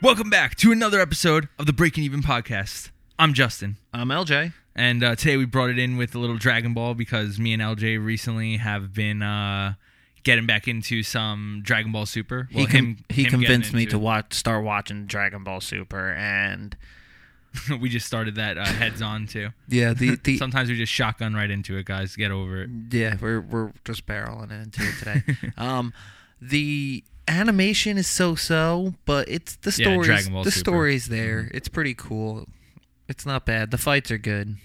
Welcome back to another episode of the Breaking Even podcast. I'm Justin, I'm LJ. and uh, today we brought it in with a little Dragon Ball because me and LJ recently have been uh, getting back into some Dragon Ball Super. he con- he him convinced me into- to watch, start watching Dragon Ball Super, and we just started that uh, heads on too. yeah, the the Sometimes we just shotgun right into it, guys. Get over it. yeah, we're we're just barreling into it today. um, the animation is so so, but it's the Yeah. Dragon Ball the Super. story's there. It's pretty cool. It's not bad. The fights are good.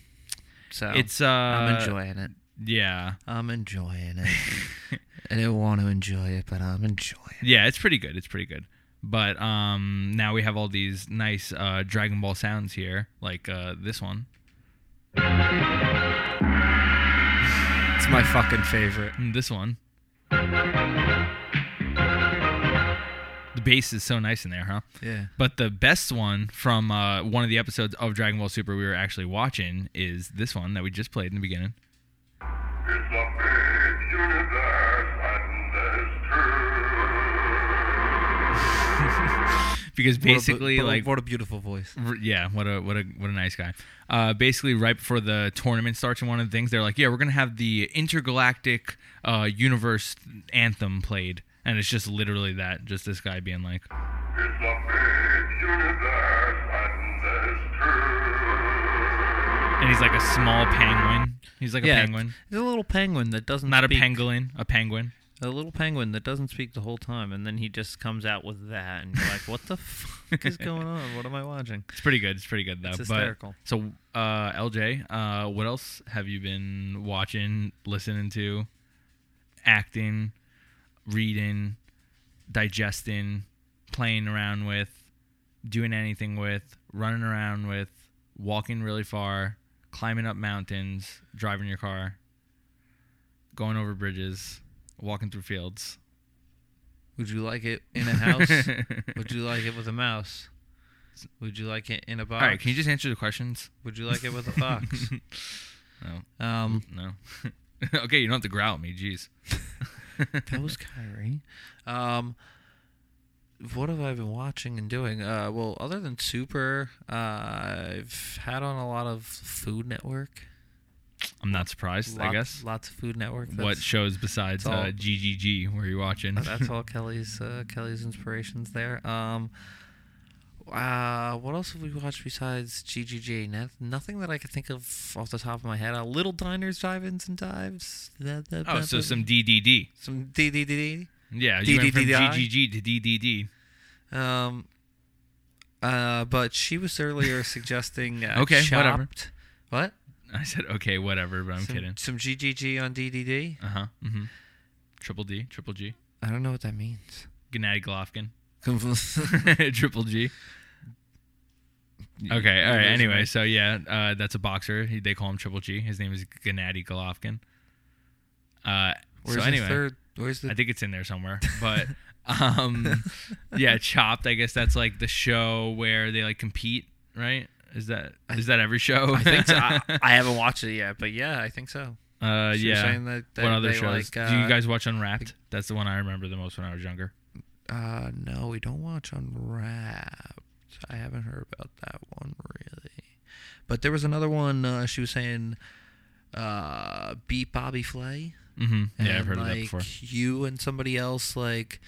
So It's uh, I'm enjoying it. Yeah, I'm enjoying it. I didn't want to enjoy it, but I'm enjoying it. yeah, it's pretty good. It's pretty good. But um, now we have all these nice uh, Dragon Ball sounds here, like uh, this one. It's my fucking favorite. and this one. The bass is so nice in there, huh? Yeah. But the best one from uh, one of the episodes of Dragon Ball Super we were actually watching is this one that we just played in the beginning. Because What a bu- basically, what a- like, what a beautiful voice. yeah, what a what a what a nice guy. Uh, basically, right before the tournament starts, and one of the things they're like, yeah, we're gonna have the intergalactic uh, universe anthem played, and it's just literally that, just this guy being like, It's a big universe and there's and he's like a small penguin. He's like a yeah, penguin, He's a little penguin that doesn't not speak. a pangolin, a penguin. A little penguin that doesn't speak the whole time, and then he just comes out with that, and you're like, "What the fuck is going on? What am I watching?" It's pretty good. It's pretty good though. It's But- hysterical. so, uh, LJ, uh, what else have you been watching, listening to, acting, reading, digesting, playing around with, doing anything with, running around with, walking really far, climbing up mountains, driving your car, going over bridges, walking through fields? Would you like it in a house? Would you like it with a mouse? Would you like it in a box? All right, can you just answer the questions? Would you like it with a fox? No, um, no. okay, you don't have to growl at me. Jeez. that was Kyrie. Um, what have I been watching and doing? Uh, well, other than Super, uh, I've had on a lot of Food Network. I'm not surprised. I guess. lots of Food Network. what shows besides all. uh, GGG were you watching? That's all Kelly's uh, Kelly's inspirations there. Um, uh, what else have we watched besides GGG? No, nothing that I could think of off the top of my head. Uh, Little Diners, Drive-ins, and Dives. That- that- oh, that- so some DDD. some DDD. Yeah, you went from GGG to DDD. Um, uh, but she was earlier suggesting uh, Okay, whatever. What? I said okay, whatever, but I'm some, kidding. Some GGG on DDD. Uh huh. Mm-hmm. Triple D, triple G, I don't know what that means. Gennady Golovkin, triple G. Okay, all right. Anyway, so yeah, uh, that's a boxer. He, they call him Triple G. His name is Gennady Golovkin. Uh, Where's so the third? Where's the? I think it's in there somewhere. But um yeah, Chopped, I guess that's like the show where they like compete, right? Is that is that every show? I think so. I, I haven't watched it yet, but yeah, I think so. uh was yeah. saying that they, what other shows? Like, Do you uh, guys watch Unwrapped? That's the one I remember the most when I was younger. Uh, no, we don't watch Unwrapped. I haven't heard about that one really. But there was another one. Uh, she was saying, uh, beat Bobby Flay. Mm-hmm. Yeah, I've heard like, of that before. You and somebody else like,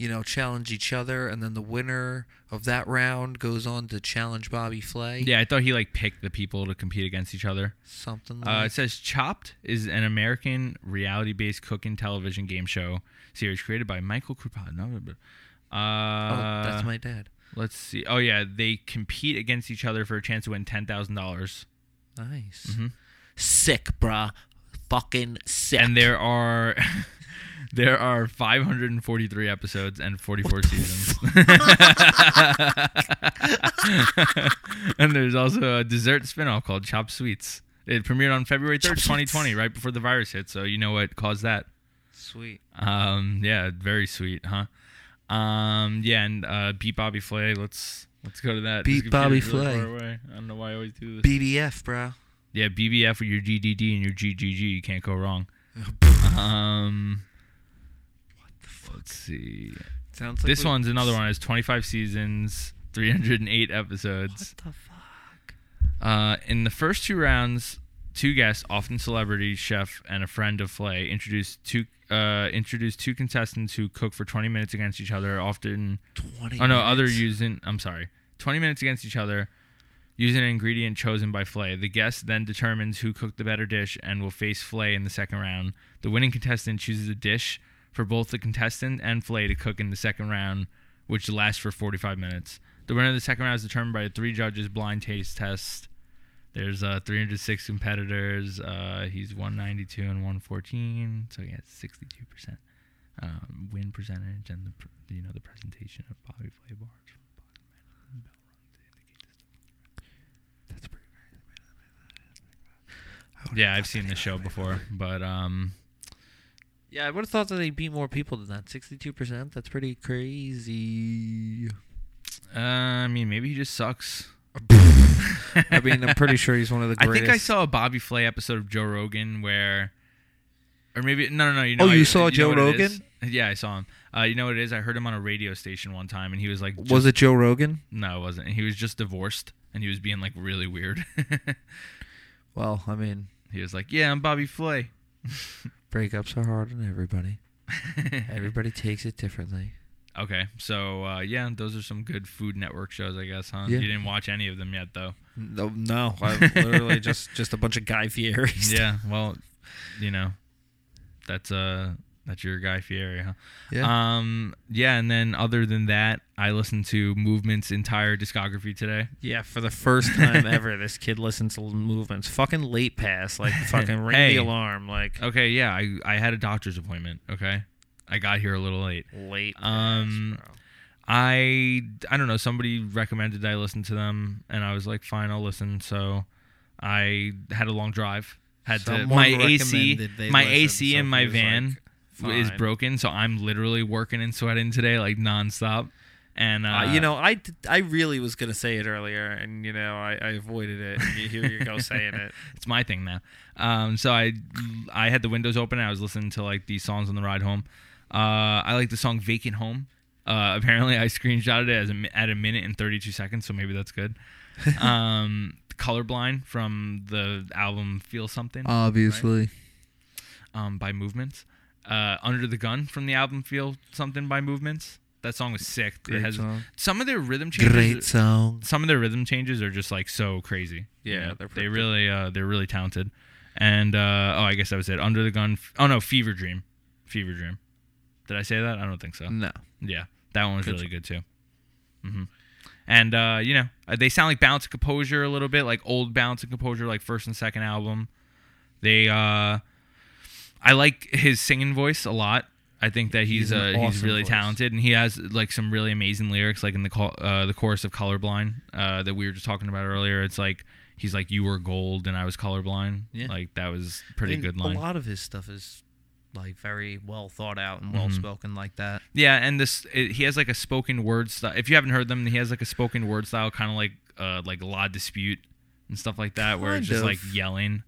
you know, challenge each other, and then the winner of that round goes on to challenge Bobby Flay. Yeah, I thought he like picked the people to compete against each other. something. Like uh, Like. it says Chopped is an American reality-based cooking television game show series created by Michael Krupat. Oh, Uh, that's my dad. Let's see. Oh yeah, they compete against each other for a chance to win ten thousand dollars. Nice. Mhm. Sick, bruh. Fucking sick. And there are there are 543 episodes and 44 seasons. and there's also a dessert spin-off called Chopped Sweets. It premiered on February 3rd, Chopped Sweets. 2020, right before the virus hit. So you know what caused that. Sweet. Um, yeah, very sweet, huh? Um, yeah, and uh, beat Bobby Flay. Let's Let's go to that. Beat Bobby really Flay. I don't know why I always do this. BBF, bro. yeah, BBF with your GDD and your GGG. You can't go wrong. Um, let's see. Sounds like This we- one's another one. It's 25 seasons, 308 episodes. What the fuck? Uh, in the first two rounds, two guests, often celebrity chef and a friend of Flay, introduced two uh, introduced two contestants who cook for 20 minutes against each other. Often, 20 oh no, other using. I'm sorry, 20 minutes against each other, using an ingredient chosen by Flay. The guest then determines who cooked the better dish and will face Flay in the second round. The winning contestant chooses a dish for both the contestant and Flay to cook in the second round, which lasts for 45 minutes. The winner of the second round is determined by a three judges blind taste test. There's uh, 306 competitors. Uh, he's 192 and 114, so he has 62 percent um, win percentage, and the pr- you know the presentation of Bobby Flay bars. That's pretty Yeah, I've seen the show before, but um, Yeah, I would have thought that they beat more people than that. 62%? That's pretty crazy. uh, I mean maybe he just sucks. I mean, I'm pretty sure he's one of the I think I saw a Bobby Flay episode of Joe Rogan where, or maybe no, no, no. You know, Oh, you I- saw know Joe what it is? Rogan? Yeah, I saw him. Uh, you know what it is? I heard him on a radio station one time, and he was like, Was it Joe Rogan? No, it wasn't. He was just divorced, and he was being like really weird. Well, I mean, he was like, "Yeah, I'm Bobby Flay." Breakups are hard on everybody. Everybody takes it differently. okay, so uh, yeah, those are some good Food Network shows, I guess, huh? Yeah. You didn't watch any of them yet, though. No, no, I literally just just a bunch of Guy Fieri's. yeah, well, you know, that's uh, that's your Guy Fieri, huh? yeah. Um, yeah, and then other than that, I listened to Movement's entire discography today. Yeah, for the first time ever, this kid listens to movements. Fucking late pass, like fucking ring Hey. the alarm, like Okay, yeah, I I had a doctor's appointment. Okay, I got here a little late. late. Pass, Um, bro. I I don't know. Somebody recommended I listen to them, and I was like, fine, I'll listen. So I had a long drive. Had to my AC my listen, AC in he my van like, is broken, so I'm literally working and sweating today like nonstop. And uh, Uh, you know, I, I really was gonna say it earlier, and you know, I, I avoided it. And you, here you go saying it. it's my thing now. Um, so I I had the windows open and I was listening to like these songs on the ride home. Uh, I like the song "Vacant Home." Uh, apparently, I screenshotted it as a, at a minute and 32 seconds, so maybe that's good. um, "Colorblind" from the album "Feel Something" Obviously, um, by Movements. Uh, "Under the Gun" from the album "Feel Something" by Movements. That song was sick. great it has song. some of their rhythm changes. Great song. some of their rhythm changes are just like so crazy. Yeah, You know, they're they pretty- really uh, they're really talented. And uh, oh, I guess that was it. Under the Gun. Oh no, Fever Dream. Fever Dream. Did I say that? I don't think so. No, Yeah, that one was Good really good too. hmm And uh, you know, uh, they sound like Balance and Composure a little bit, like old Balance and Composure, like first and second album. They, uh, I like his singing voice a lot. I think that he's He's an uh, he's awesome really voice. talented, and he has like some really amazing lyrics, like in the uh, the chorus of "Colorblind" uh, that we were just talking about earlier. It's like he's like, "You were gold, and I was colorblind." Yeah. like that was pretty And good line. A lot of his stuff is like very well thought out and well Mhm. spoken, like that. Yeah, and this it, he has like a spoken word style. If you haven't heard them, he has like a spoken word style, kind of like uh like La Dispute and stuff like that, where it's Kind just of. like yelling.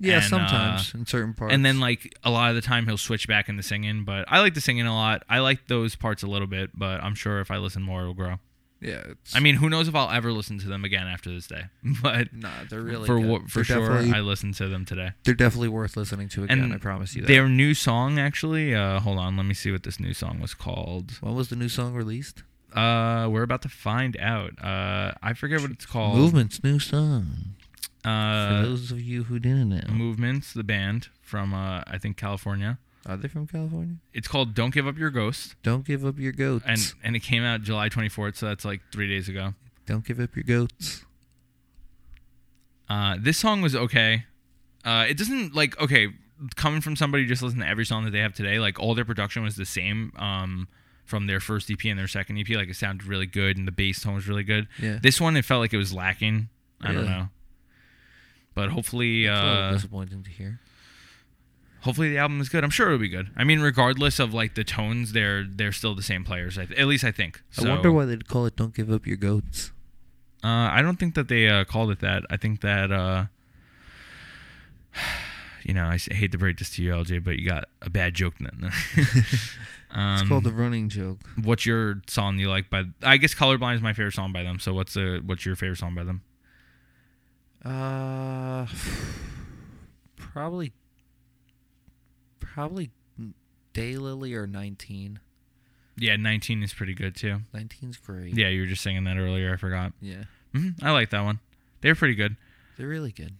Yeah, And, uh, sometimes in certain parts. And then like a lot of the time he'll switch back into singing, but I like the singing a lot. I like those parts a little bit, but I'm sure if I listen more, it'll grow. yeah, I mean, who knows if I'll ever listen to them again after this day? But nah, they're really for good. for They're sure, I listened to them today. they're definitely worth listening to again. And I promise you that. Their new song, actually, uh, hold on, let me see what this new song was called. when was the new song released? Uh, we're about to find out. Uh, I forget what it's called. Movement's new song. For Uh, those of you who didn't know, Movements, the band from uh, I think California. are they from California? It's called "Don't Give Up Your Ghost," Don't give up your goats. and and it came out July 24th, so that's like three days ago. Don't give up your goats. Uh, this song was okay. Uh, it doesn't like okay coming from somebody who just listened to every song that they have today. Like all their production was the same um, from their first EP and their second EP. Like it sounded really good, and the bass tone was really good. Yeah. This one, it felt like it was lacking. I don't Really? know, but hopefully, a uh, disappointing to hear. hopefully the album is good. I'm sure it'll be good. I mean, regardless of like the tones, they're they're still the same players. I th- at least I think. I wonder why they'd call it "Don't give up your goats." Uh, I don't think that they uh, called it that. I think that uh, you know I s- hate to break this to you, LJ, but you got a bad joke. Then. um, It's called the running joke. what's your song you like by? I guess "Colorblind" is my favorite song by them. So what's uh what's your favorite song by them? Uh, probably, probably Daylily or 19. Yeah, 19 is pretty good too. 19's great. Yeah, you were just singing that earlier. I forgot. Yeah. hmm I like that one. They're pretty good. They're really good.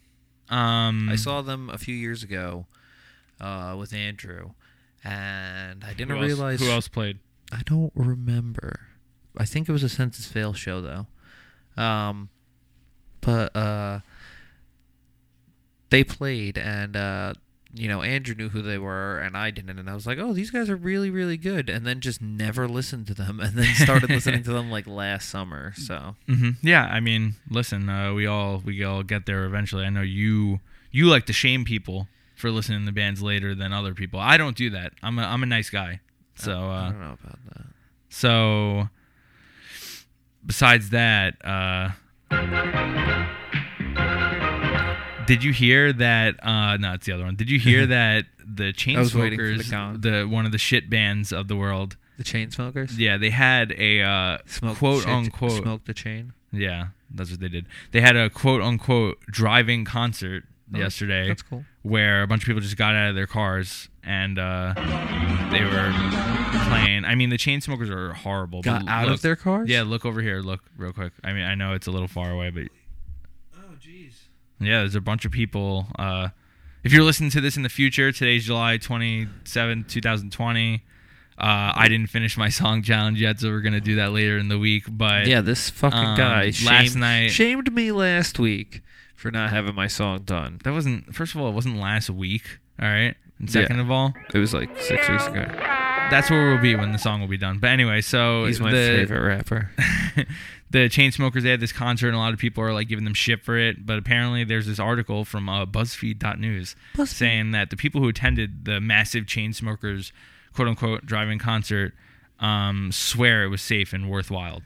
Um, I saw them a few years ago uh, with Andrew, and I didn't who else, realize. who else played. I don't remember. I think it was a Senses Fail show though. Um, but uh, they played, and uh, you know Andrew knew who they were, and I didn't, and I was like, "Oh, these guys are really, really good," and then just never listened to them, and then started listening to them like last summer. So hmm Yeah, I mean, listen, uh, we all we all get there eventually. I know you you like to shame people for listening to bands later than other people. I don't do that. I'm a I'm a nice guy. So I uh, don't know about that. so besides that, uh, did you hear that? Uh, no, it's the other one. Did you hear that the was the Chainsmokers, the one of the shit bands of the world? The Chainsmokers. Yeah, they had a uh, Smoke, quote shit- unquote Smoke the chain. yeah, that's what they did. They had a quote unquote driving concert Oh, yesterday That's cool. where a bunch of people just got out of their cars and uh, they were playing. I mean, the Chainsmokers are horrible. Got but out look- of their cars. Yeah, look over here. Look real quick. I mean, I know it's a little far away, but Oh, jeez. yeah, there's a bunch of people. Uh, if you're listening to this in the future, today's July 27, 2020. Uh, I didn't finish my song challenge yet, so we're gonna do that later in the week. But Yeah, this fucking um, guy last shamed, night- shamed me last week for not having my song done. that wasn't. First of all, it wasn't last week. All right. And Yeah. second of all, It was like six weeks ago. that's where we'll be when the song will be done. But anyway, so He's my the, favorite rapper. the Chainsmokers they had this concert and a lot of people are like giving them shit for it but apparently there's this article from uh, buzzfeed.news BuzzFeed. saying that the people who attended the massive Chainsmokers quote unquote driving concert um, swear it was safe and worthwhile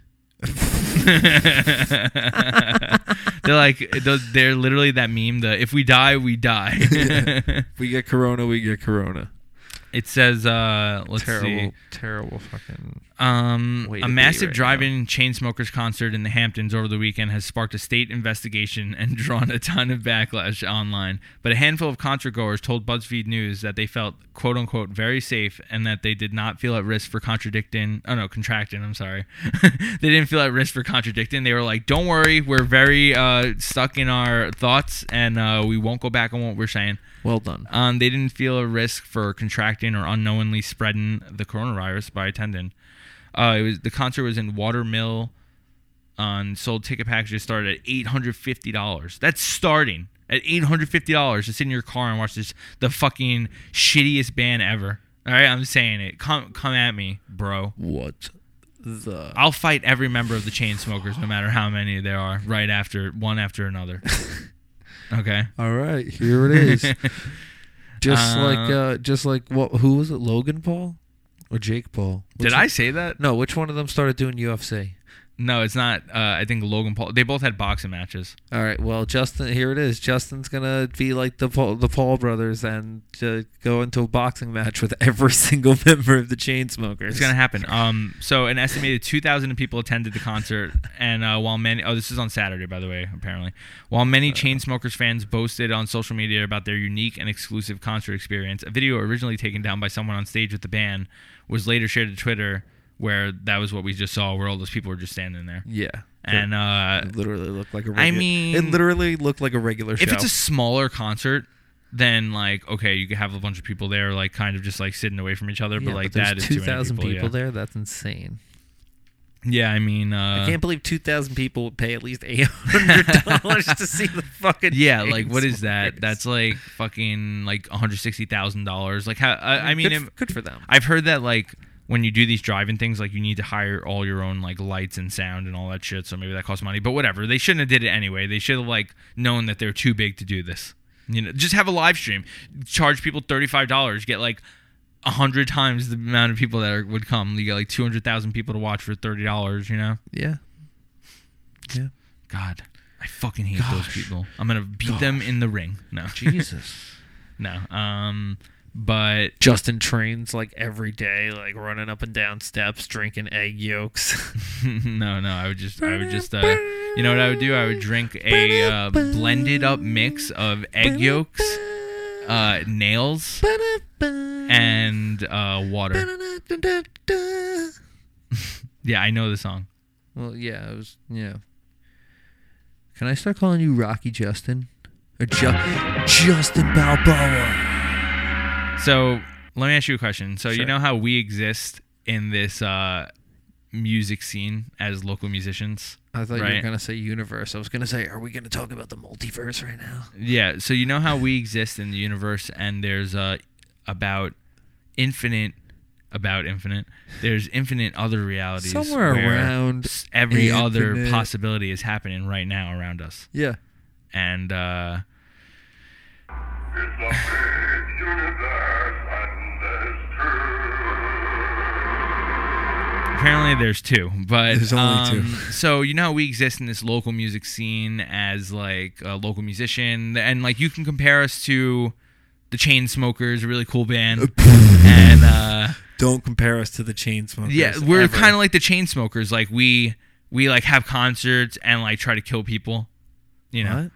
they're like they're- literally that meme the if we die we die If We get Corona, we get Corona. It says uh let's terrible, see terrible fucking. Um, a massive right drive-in chain smokers concert in the Hamptons over the weekend has sparked a state investigation and drawn a ton of backlash online. But a handful of concert goers told BuzzFeed News that they felt "quote unquote" very safe and that they did not feel at risk for contradicting. Oh no, contracting. I'm sorry. they didn't feel at risk for contradicting. They were like, "Don't worry, we're very uh, stuck in our thoughts and uh, we won't go back on what we're saying." Well done. Um, they didn't feel a risk for contracting or unknowingly spreading the coronavirus by attending. Uh, it was the concert was in Water Mill. On sold ticket packages started at eight hundred fifty dollars. That's starting at eight hundred fifty dollars to sit in your car and watch this the fucking shittiest band ever. All right, I'm saying it. Come come at me, bro. What the? I'll fight every member of the Chainsmokers, no matter how many there are, right after one after another. okay. All right, here it is. just Uh, like, uh, just like what? Who was it? Logan Paul or Jake Paul? Did Which I say that? No, which one of them started doing UFC? No, it's not. Uh, I think Logan Paul. They both had boxing matches. All right, well, Justin, here it is. Justin's gonna be like the Paul, the Paul brothers and uh, go into a boxing match with every single member of the Chainsmokers. It's gonna happen. Um, so an estimated 2,000 people attended the concert, and uh, while many, oh, this is on Saturday, by the way, apparently. While many Chainsmokers fans boasted on social media about their unique and exclusive concert experience, a video originally taken down by someone on stage with the band was later shared to Twitter, where that was what we just saw, where all those people were just standing there. Yeah, And uh, it literally looked like a. I Regu- mean- it literally looked like a regular show. if it's a smaller concert. Then like okay, you could have a bunch of people there, like kind of just like sitting away from each other, Yeah, but like there's that is too two thousand people. people yeah. there. That's insane. Yeah, I mean, uh, I can't believe two thousand people would pay at least eight hundred dollars to see the fucking. Yeah, like what is that? That's like fucking like one hundred sixty thousand dollars. Like how? I, I mean, good, it- good for them. I've heard that like when you do these driving things, like you need to hire all your own like lights and sound and all that shit. So maybe that costs money. But whatever, they shouldn't have did it anyway. They should have like known that they're too big to do this. You know, just have a live stream, charge people thirty five dollars, get like a hundred times the amount of people that are, would come. You get like two hundred thousand people to watch for thirty dollars. You know, Yeah, yeah. God, I fucking hate those people. I'm gonna beat them in the ring. No, Jesus. no. Um, but Justin trains like every day, like running up and down steps, drinking egg yolks. no, no. I would just, I would just, uh, you know what I would do? I would drink a uh, blended up mix of egg yolks, uh, nails, and uh, water. Yeah, I know the song. Well, yeah, it was yeah. Can I start calling you Rocky Justin or Ju- Justin Balboa? So let me ask you a question. So you know how we exist in this uh, music scene as local musicians? I thought you were gonna say universe. I was gonna say, are we gonna talk about the multiverse right now? Yeah. So you know how we exist in the universe, and there's uh, about infinite, about infinite. There's infinite other realities Somewhere around s- every other possibility is happening right now around us, Yeah. and uh, It's a big universe and there's two. apparently there's two but There's only two. um, so you know how we exist in this local music scene as like a local musician and like you can compare us to the Chainsmokers a really cool band and uh Don't compare us to the Chainsmokers. yeah we're kind of like the Chainsmokers like we we like have concerts and like try to kill people you know What?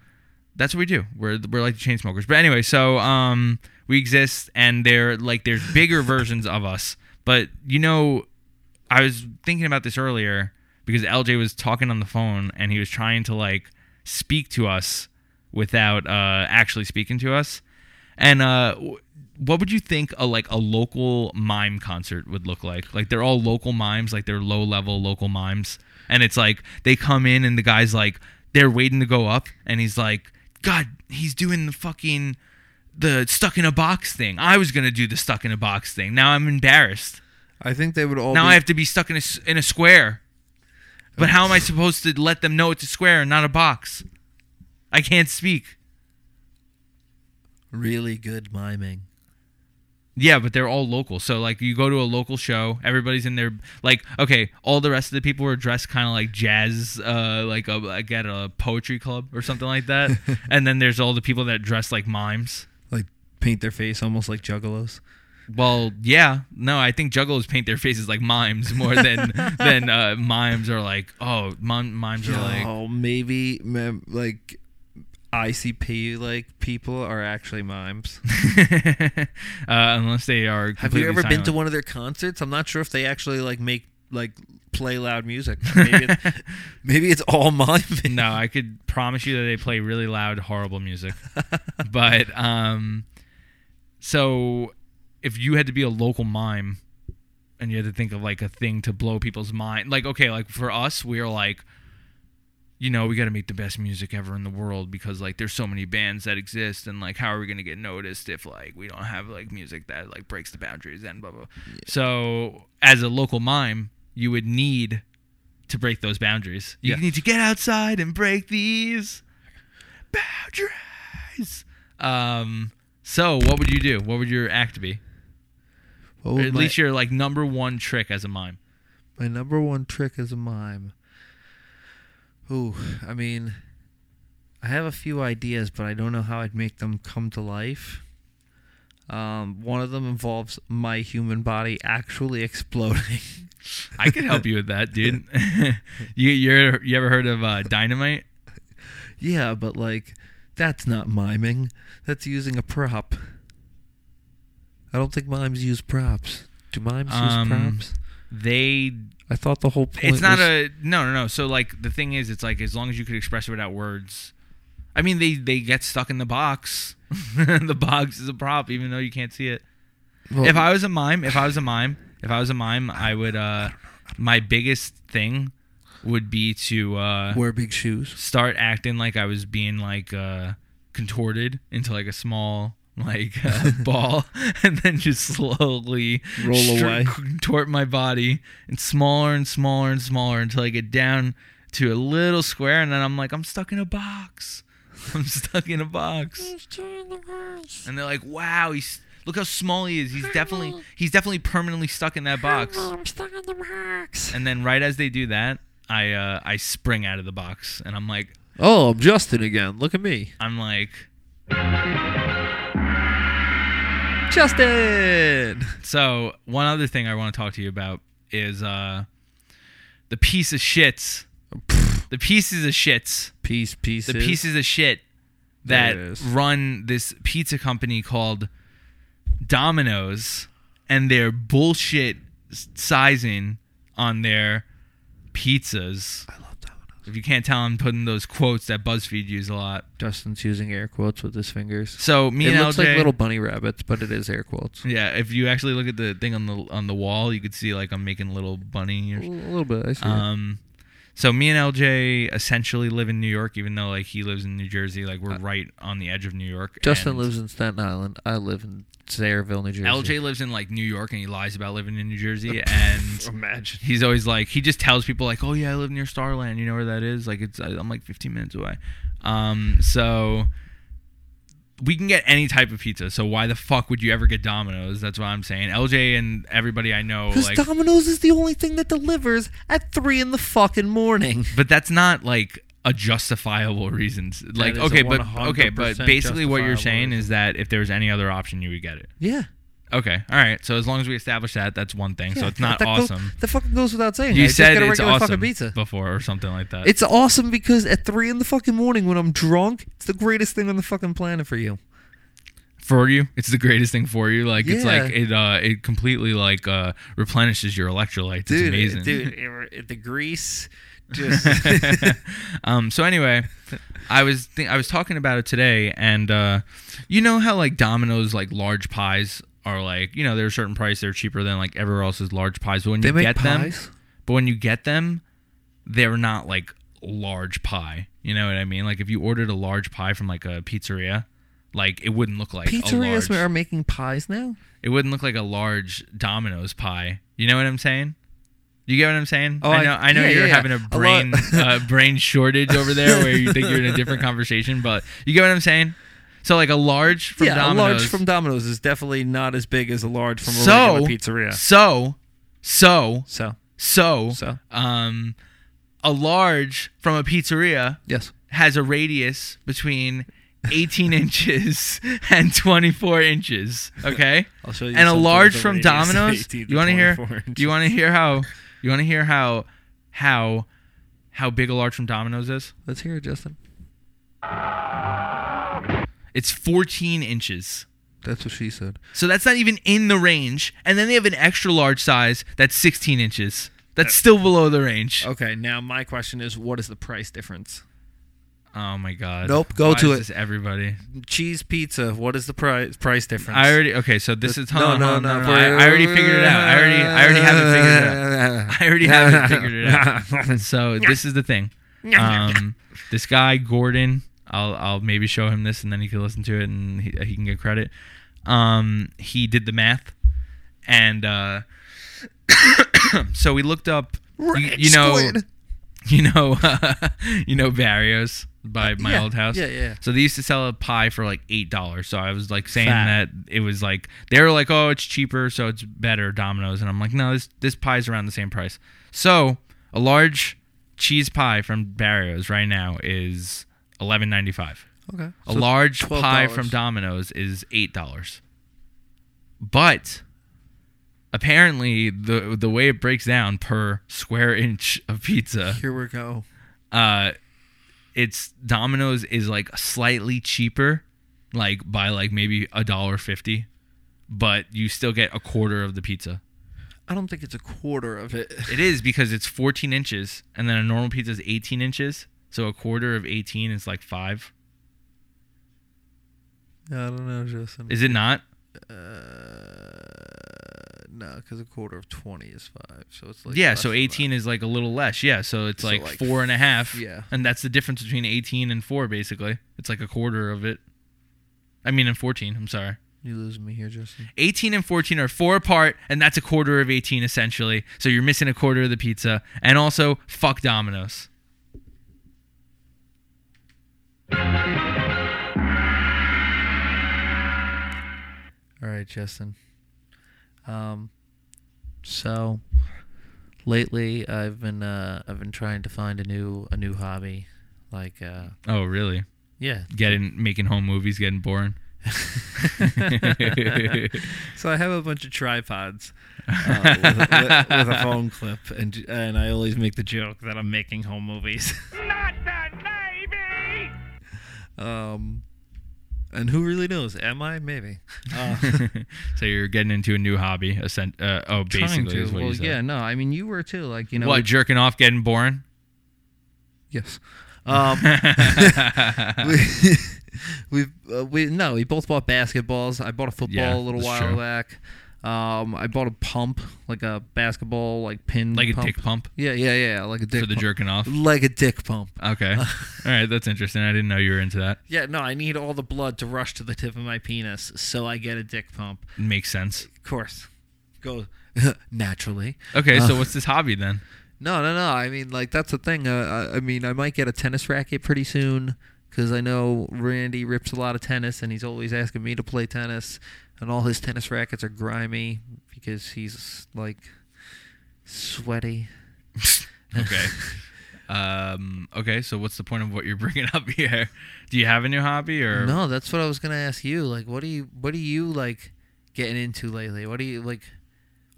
that's what we do. We're we're like the Chainsmokers. But anyway, so um we exist and there like there's bigger versions of us. But you know, I was thinking about this earlier because LJ was talking on the phone and he was trying to like speak to us without uh actually speaking to us. And uh what would you think a like a local mime concert would look like? Like they're all local mimes, like they're low level local mimes. And it's like they come in and the guy's like they're waiting to go up and he's like, God, he's doing the fucking the stuck in a box thing. I was gonna do the stuck in a box thing. Now I'm embarrassed. I think they would all. Now be- I have to be stuck in a in a square. But how am I supposed to let them know it's a square and not a box? I can't speak. really good miming. Yeah, but they're all local. So like you go to a local show, everybody's in their like okay, all the rest of the people were dressed kind of like jazz uh like a like at a poetry club or something like that. and then there's all the people that dress like mimes. Paint their face almost like juggalos. Well, yeah. No, I think juggalos paint their faces like mimes more than than uh mimes are like oh, mim- mimes are like Oh, maybe mem- like ICP like people are actually mimes. uh, unless they are Have you ever been to one of their concerts? I'm not sure if they actually like make like play loud music. Maybe it's, maybe it's all miming. no, I could promise you that they play really loud, horrible music. but um, so if you had to be a local mime and you had to think of like a thing to blow people's mind, like okay, like for us, we're like, you know, we got to make the best music ever in the world because like there's so many bands that exist, and like how are we gonna get noticed if like we don't have like music that like breaks the boundaries and blah blah. So as a local mime, you would need to break those boundaries. You Yeah. need to get outside and break these boundaries. Um. So what would you do? What would your act be? What Or would at my, least your like number one trick as a mime. my number one trick as a mime. Ooh, I mean, I have a few ideas, but I don't know how I'd make them come to life. Um, one of them involves my human body actually exploding. I could help you with that, dude. you you're you ever heard of uh, dynamite? yeah, but like, that's not miming. That's using a prop. I don't think mimes use props. Do mimes Um, use props? They I thought the whole point. it's not was- a no no no. So like the thing is, it's like as long as you could express it without words. I mean, they they get stuck in the box. the box is a prop, even though you can't see it. Well, if I was a mime, if I was a mime, if I was a mime, I would. uh My biggest thing would be to uh wear big shoes. start acting like I was being like uh contorted into like a small like uh, ball and then just slowly Roll away. contort my body and smaller and smaller and smaller until I get down to a little square and then I'm like I'm stuck in a box. I'm stuck in a box. And they're like, "Wow, he's look how small he is. He's definitely he's definitely permanently stuck in that box." I'm stuck in the box. And then right as they do that, I uh, I spring out of the box and I'm like Oh, I'm Justin again. Look at me. I'm like Justin! so one other thing I want to talk to you about is uh the piece of shits the pieces of shits piece pieces. the pieces of shit that run this pizza company called Domino's and their bullshit sizing on their pizzas. I love Domino's. If you can't tell, I'm putting those quotes that BuzzFeed use a lot. Justin's using air quotes with his fingers. So me it and looks LJ, like little bunny rabbits, but it is air quotes. yeah. If you actually look at the thing on the on the wall, you could see like I'm making little bunny. A little bit. I see. um, so me and LJ essentially live in New York, even though like he lives in New Jersey. Like we're Uh, right on the edge of New York. Justin and- lives in Staten Island. I live in Sayreville, New Jersey. LJ lives in like New York and he lies about living in New Jersey and Imagine. he's always like he just tells people like oh yeah I live near Starland you know where that is like it's I'm like 15 minutes away um so we can get any type of pizza so why the fuck would you ever get Domino's that's what I'm saying LJ and everybody I know Because like Domino's is the only thing that delivers at three in the fucking morning. but that's not like a justifiable reason. like okay but okay but basically what you're justifiable saying is that if there was any other option you would get it Yeah. Okay all right so as long as we establish that that's one thing so it's not that awesome that fucking goes without saying. You I just said get a it's awesome pizza. before or something like that. It's awesome because at three in the fucking morning when I'm drunk, it's the greatest thing on the fucking planet for you. for you. It's the greatest thing for you. Like it's like it uh it completely like uh replenishes your electrolytes. It's Dude, amazing. dude, it- the grease just um so anyway, I was th- I was talking about it today and uh you know how like Domino's like large pies are like, you know, they're a certain price, they're cheaper than like everywhere else's large pies. But when they you get them. But when you get them, they're not like large pie. You know what I mean? Like if you ordered a large pie from like a pizzeria, like it wouldn't look like a Pizzerias large, are making pies now. it wouldn't look like a large Domino's pie. You know what I'm saying? You get what I'm saying? Oh, I I- know. I know yeah, you're yeah, having a A brain uh, brain shortage over there, where you think you're in a different conversation, but you get what I'm saying. So like a large from yeah, Domino's. a large from Domino's is definitely not as big as a large from a so regular pizzeria. so so So, so so um, a large from a pizzeria yes. has a radius between 18 inches and 24 inches. Okay, I'll show you. and a large from Domino's. 18 You want to hear? 24 inches. You want to hear how? You want to hear how? How? How big a large from Domino's is? Let's hear it, Justin. It's 14 inches. That's what she said. So that's not even in the range. And then they have an extra large size that's 16 inches. That's still below the range. Okay, now my question is, what is the price difference? Oh my god. Nope, go Why to is it. This everybody. Cheese pizza. What is the price price difference? I already okay. So this is hold no, on, no, hold on, no, no, no, I, I already figured it out. I already, I already have it figured out. I already have it figured it out. So this is the thing. Um, this guy Gordon, I'll, I'll maybe show him this and then he can listen to it and he, he can get credit. Um, he did the math, and uh, so we looked up. You, you know, you know, you know Barrios by my Yeah, old house. yeah, yeah. So they used to sell a pie for like eight dollars. So I was like saying Fat. that it was like they were like, oh, it's cheaper, so it's better Domino's, and I'm like, no, this this pie's around the same price. So a large cheese pie from Barrios right now is eleven ninety five. Okay. A So large pie $12. from Domino's is eight dollars. But apparently, the the way it breaks down per square inch of pizza, Here we go. uh, it's Domino's is like slightly cheaper, like by like maybe a dollar fifty, but you still get a quarter of the pizza. I don't think it's a quarter of it. It is because it's fourteen inches, and then a normal pizza is eighteen inches. So a quarter of eighteen is like five. I don't know, Justin. Is it not? Uh, no, because a quarter of twenty is five, so it's like yeah, so 18 is like a little less. Yeah, so it's So like, like four and a half. yeah. And that's the difference between 18 and 4, basically. It's like a quarter of it. I mean, and 14, I'm sorry. You losing me here, Justin? 18 and 14 are four apart, and that's a quarter of 18, essentially. So you're missing a quarter of the pizza. And also, fuck Domino's. All right, Justin. Um, so lately I've been uh, I've been trying to find a new a new hobby, like uh, Oh, really? yeah. Getting making home movies getting boring. So I have a bunch of tripods uh, with, with, with a phone clip, and and I always make the joke that I'm making home movies. Not the Navy! Um, and who really knows? Am I? Maybe. Uh, so you're getting into a new hobby. Ascent, uh, oh, basically to. is what well, you said. yeah. No, I mean you were too. Like you know. what we- jerking off getting boring? yes. Um, we, we, uh, we no, we both bought basketballs. I bought a football Yeah, a little while true. back. Um, I bought a pump, like a basketball, like pin, like a pump. dick pump Yeah, yeah, yeah, like a dick for the pump. jerking off. like a dick pump. Okay. All right, that's interesting. I didn't know you were into that. Yeah, no, I need all the blood to rush to the tip of my penis, so I get a dick pump. Makes sense. Of course, go naturally. Okay, so Uh, what's this hobby then? No, no, no. I mean, like that's the thing. Uh, I, I mean, I might get a tennis racket pretty soon because I know Randy rips a lot of tennis, and he's always asking me to play tennis, and all his tennis rackets are grimy because he's like sweaty. Okay. um. Okay. So what's the point of what you're bringing up here? Do you have a new hobby or? No, that's what I was gonna ask you. Like, what do you, what do you like getting into lately? What do you like?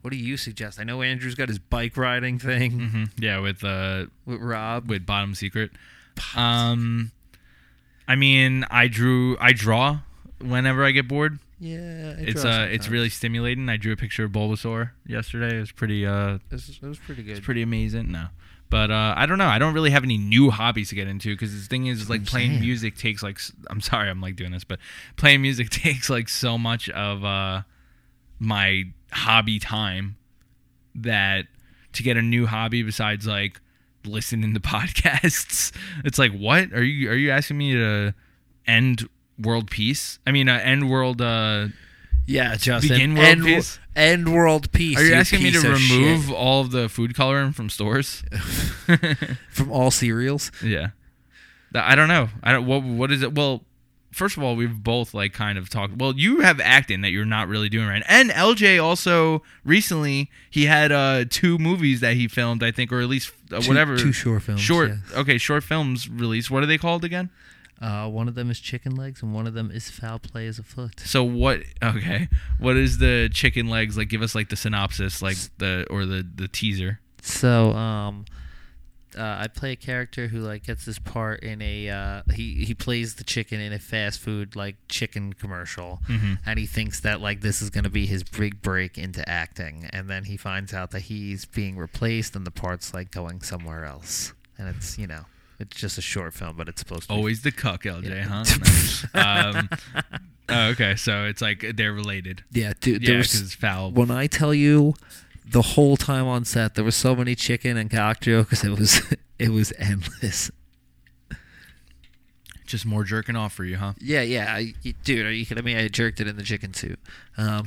What do you suggest? I know Andrew's got his bike riding thing hmm Yeah, with uh, with Rob. with Bottom Secret. Um, I mean, I drew. I draw whenever I get bored. Yeah, It's uh, it's really stimulating. I drew a picture of Bulbasaur yesterday. It was pretty uh, It was, it was pretty good. it's pretty amazing. No. But uh, I don't know. I don't really have any new hobbies to get into because the thing is, like playing saying. music takes like I'm sorry, I'm like doing this, but playing music takes like so much of uh, my hobby time that to get a new hobby besides like listening to podcasts, it's like what are you are you asking me to end world peace? I mean, uh, end world. Uh, Yeah, Justin. Begin world end, peace? end world peace. are you asking me to remove shit. all of the food coloring from stores? from all cereals? Yeah. I don't know. I don't. What What is it? Well, first of all, we've both like kind of talked. Well, you have acting that you're not really doing right, and LJ also recently he had uh two movies that he filmed, I think, or at least uh, Two- whatever. two short films, Short. yes. Okay, short films released. What are they called again? Uh, one of them is chicken legs, and one of them is foul play as a foot. So what? Okay, what is the chicken legs like? Give us like the synopsis, like the or the the teaser. So, um, uh, I play a character who like gets this part in a uh, he he plays the chicken in a fast food like chicken commercial, Mhm. and he thinks that like this is gonna be his big break into acting, and then he finds out that he's being replaced, and the part's like going somewhere else, and it's you know it's just a short film, but it's supposed to. be Always the cuck, LJ, Yeah. huh? um, oh, okay, so it's like they're related. Yeah, dude. Yeah, because it's foul. when I tell you, the whole time on set, there was so many chicken and cock jokes. It was it was endless. Just more jerking off for you, huh? Yeah, yeah, I, dude. Are you kidding me? I jerked it in the chicken suit. Um,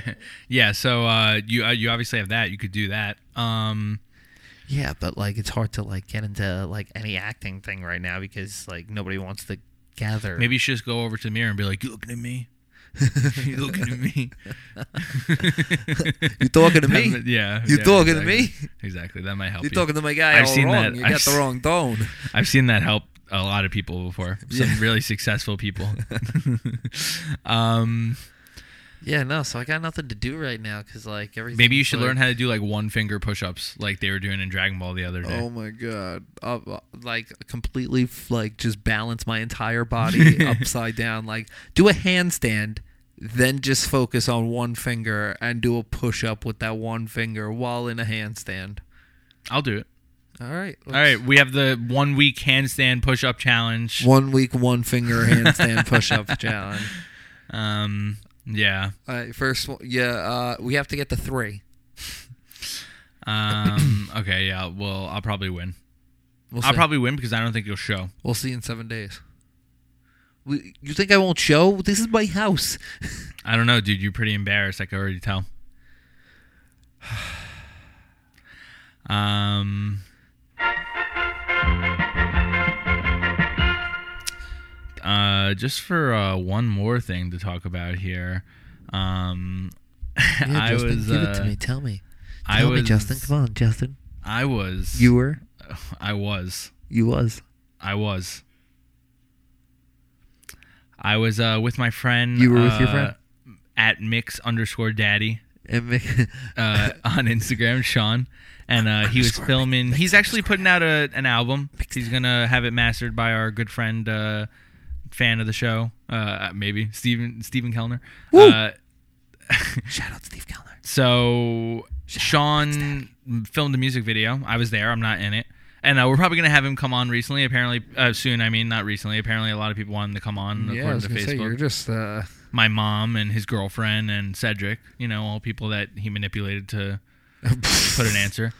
yeah. So uh, you uh, you obviously have that. You could do that. Um, yeah, but like it's hard to like get into like any acting thing right now because like nobody wants to gather. maybe you should just go over to the mirror and be like, "You looking at me? you looking at me? you talking to me? Yeah. You yeah, talking to me? Exactly. That might help You're you. talking to my guy I've seen wrong. that. You I've got the wrong tone. I've seen that help a lot of people before. Some Yeah. really successful people. um, Yeah, no. So I got nothing to do right now because like everything. maybe you should learn how to do like one finger push-ups, like they were doing in Dragon Ball the other day. Oh my god! Uh, uh, like completely, like just balance my entire body upside down. Like do a handstand, then just focus on one finger and do a push up with that one finger while in a handstand. I'll do it. All right. All right, we have the one week handstand push-up challenge. One week, one finger handstand push up challenge. Um, yeah. All right. First, one- yeah. Uh, we have to get the three. Um, okay, yeah. Well, I'll probably win. We'll I'll see. probably win because I don't think you'll show. We'll see in seven days. We, you think I won't show? This is my house. I don't know, dude. You're pretty embarrassed. I can already tell. Um. Uh, just for uh, one more thing to talk about here, um, Yeah, I Justin, was give it to uh, me. Tell me. I Tell me, was Justin. Come on, Justin. I was. You were. I was. You was. I was. I was uh, with my friend. You were with your uh, friend? at mix underscore daddy uh, on Instagram, Sean, and uh, he was filming. He's actually putting out a, an album. He's gonna have it mastered by our good friend, uh, fan of the show, uh, maybe Stephen Stephen Kellner. Uh, shout out Steve Kellner. so Sean filmed a music video. I was there. I'm not in it. And uh, we're probably gonna have him come on recently. Apparently, uh, soon. I mean, not recently. Apparently, a lot of people want him to come on Yeah, I according was to gonna Facebook. say you're just. Uh, My mom and his girlfriend and Cedric. You know, all people that he manipulated to put an answer.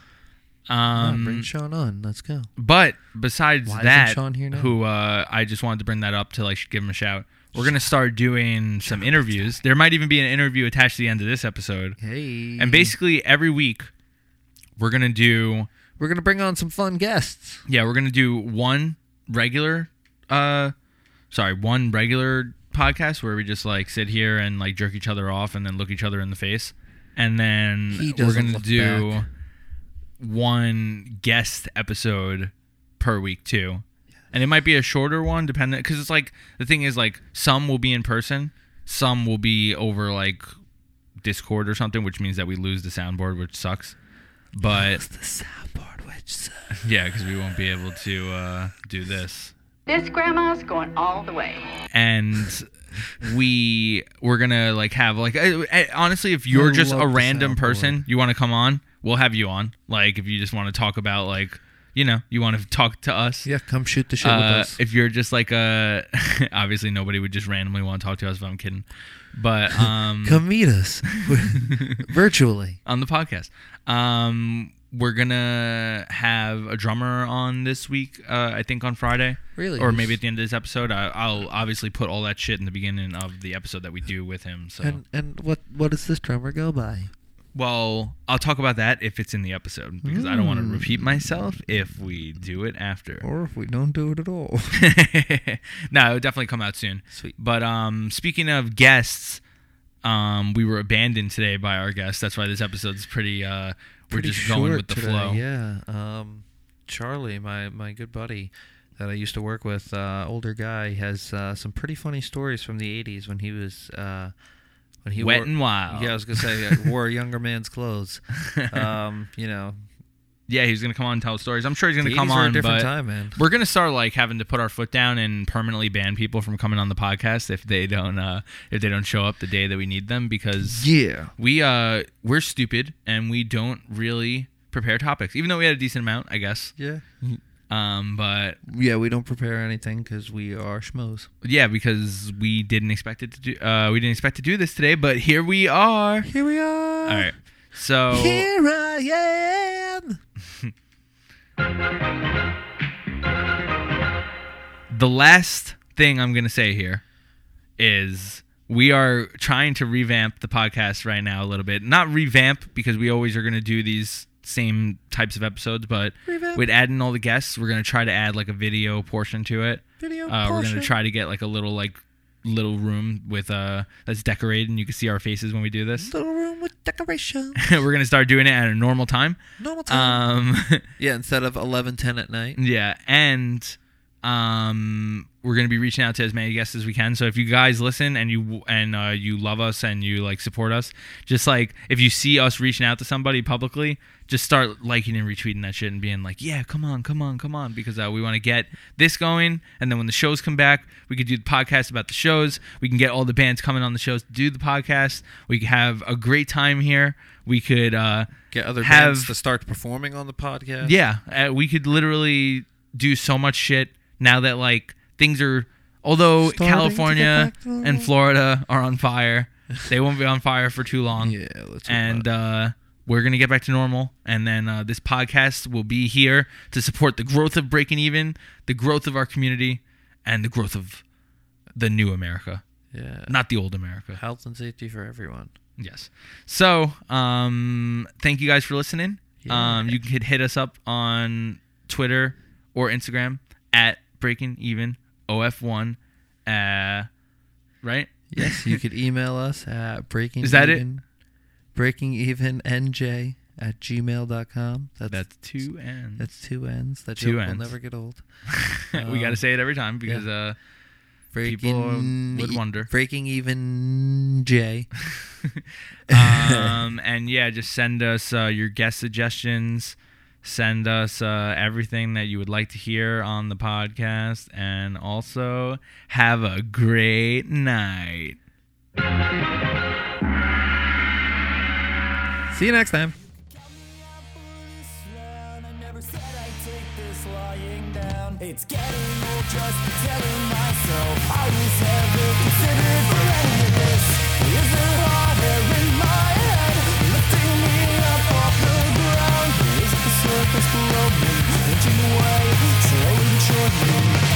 Um, Um, bring Sean on. Let's go. but besides Why that, Sean here now? who uh, I just wanted to bring that up to like give him a shout. We're gonna start doing some interviews. There might even be an interview attached to the end of this episode. Hey. And basically every week we're gonna do we're gonna bring on some fun guests. yeah we're gonna do one regular uh sorry one regular podcast where we just like sit here and like jerk each other off and then look each other in the face and then He we're gonna do back. One guest episode per week too and it might be a shorter one depending because it's like the thing is like some will be in person some will be over like discord or something which means that we lose the soundboard which sucks but the soundboard which. sucks. yeah because we won't be able to uh, do this This grandma's going all the way. and we we're gonna like have like uh, uh, honestly if you're I just a random soundboard. person you want to come on we'll have you on like if you just want to talk about like you know you want to talk to us Yeah, come shoot the shit with uh, us. if you're just like a obviously nobody would just randomly want to talk to us if i'm kidding but um Come meet us virtually. on the podcast um we're gonna have a drummer on this week uh, i think on friday Really? or maybe at the end of this episode I, i'll obviously put all that shit in the beginning of the episode that we do with him so And and what what does this drummer go by? Well i'll talk about that if it's in the episode because i don't want to Mm. repeat myself if we do it after Or if we don't do it at all. no it'll definitely come out soon Sweet. but um speaking of guests um we were abandoned today by our guests that's why this episode's pretty uh we're Pretty just going short with the today, flow Yeah. Um, Charlie, my my good buddy that I used to work with, uh, older guy, has uh, some pretty funny stories from the '80s when he was uh, when he wet wore, and wild Yeah, I was gonna say uh, wore a younger man's clothes. Um, you know, yeah he's gonna come on and tell stories i'm sure he's gonna come 80s were a on different but time, man. we're gonna start like having to put our foot down and permanently ban people from coming on the podcast if they don't uh if they don't show up the day that we need them because Yeah. we uh we're stupid and we don't really prepare topics even though we had a decent amount i guess Yeah. Um but Yeah, we don't prepare anything because we are schmoes. yeah because we didn't expect it to do uh we didn't expect to do this today but here we are Here we are. all right so Here I am. the last thing I'm going to say here is we are trying to revamp the podcast right now a little bit. Not revamp because we always are going to do these same types of episodes, but Revamp. add in all the guests, we're going to try to add like a video portion to it. Video Uh, we're gonna try to get like a little like little room with uh that's decorated and you can see our faces when we do this. Little room with decoration. we're going to start doing it at a normal time. Normal time. Um yeah, instead of eleven ten at night. Yeah, and um, we're gonna be reaching out to as many guests as we can. So if you guys listen and you and uh, you love us and you like support us, just like if you see us reaching out to somebody publicly, just start liking and retweeting that shit and being like, yeah, come on, come on, come on, because uh, we want to get this going. And then when the shows come back, we could do the podcast about the shows. We can get all the bands coming on the shows to do the podcast. We could have a great time here. We could. Uh, Get other Have- bands to start performing on the podcast. yeah, uh, we could literally do so much shit now that like things are. Although Starting California back to normal. and Florida are on fire, they won't be on fire for too long. Yeah, let's and uh, we're gonna get back to normal. And then uh, this podcast will be here to support the growth of Breaking Even, the growth of our community, and the growth of the new America, yeah. not the old America. Health and safety for everyone. Yes. So, um, thank you guys for listening. Yeah. Um, you could hit us up on Twitter or Instagram at Breaking Even OF1. Uh, right? Yes, you could email us at breaking Is that it? even, breaking even nj at gmail.com. That's That's two N's. that's two N's. That Two Ns. will never get old. we got to um, say it every time because uh, Breaking, would e- wonder. Breaking even J. um, and yeah, just send us uh, your guest suggestions send us uh, everything that you would like to hear on the podcast. And also, have a great night. See you next time. It's getting old just telling myself I was considered for any of this. Is there harder in my away, slowly children.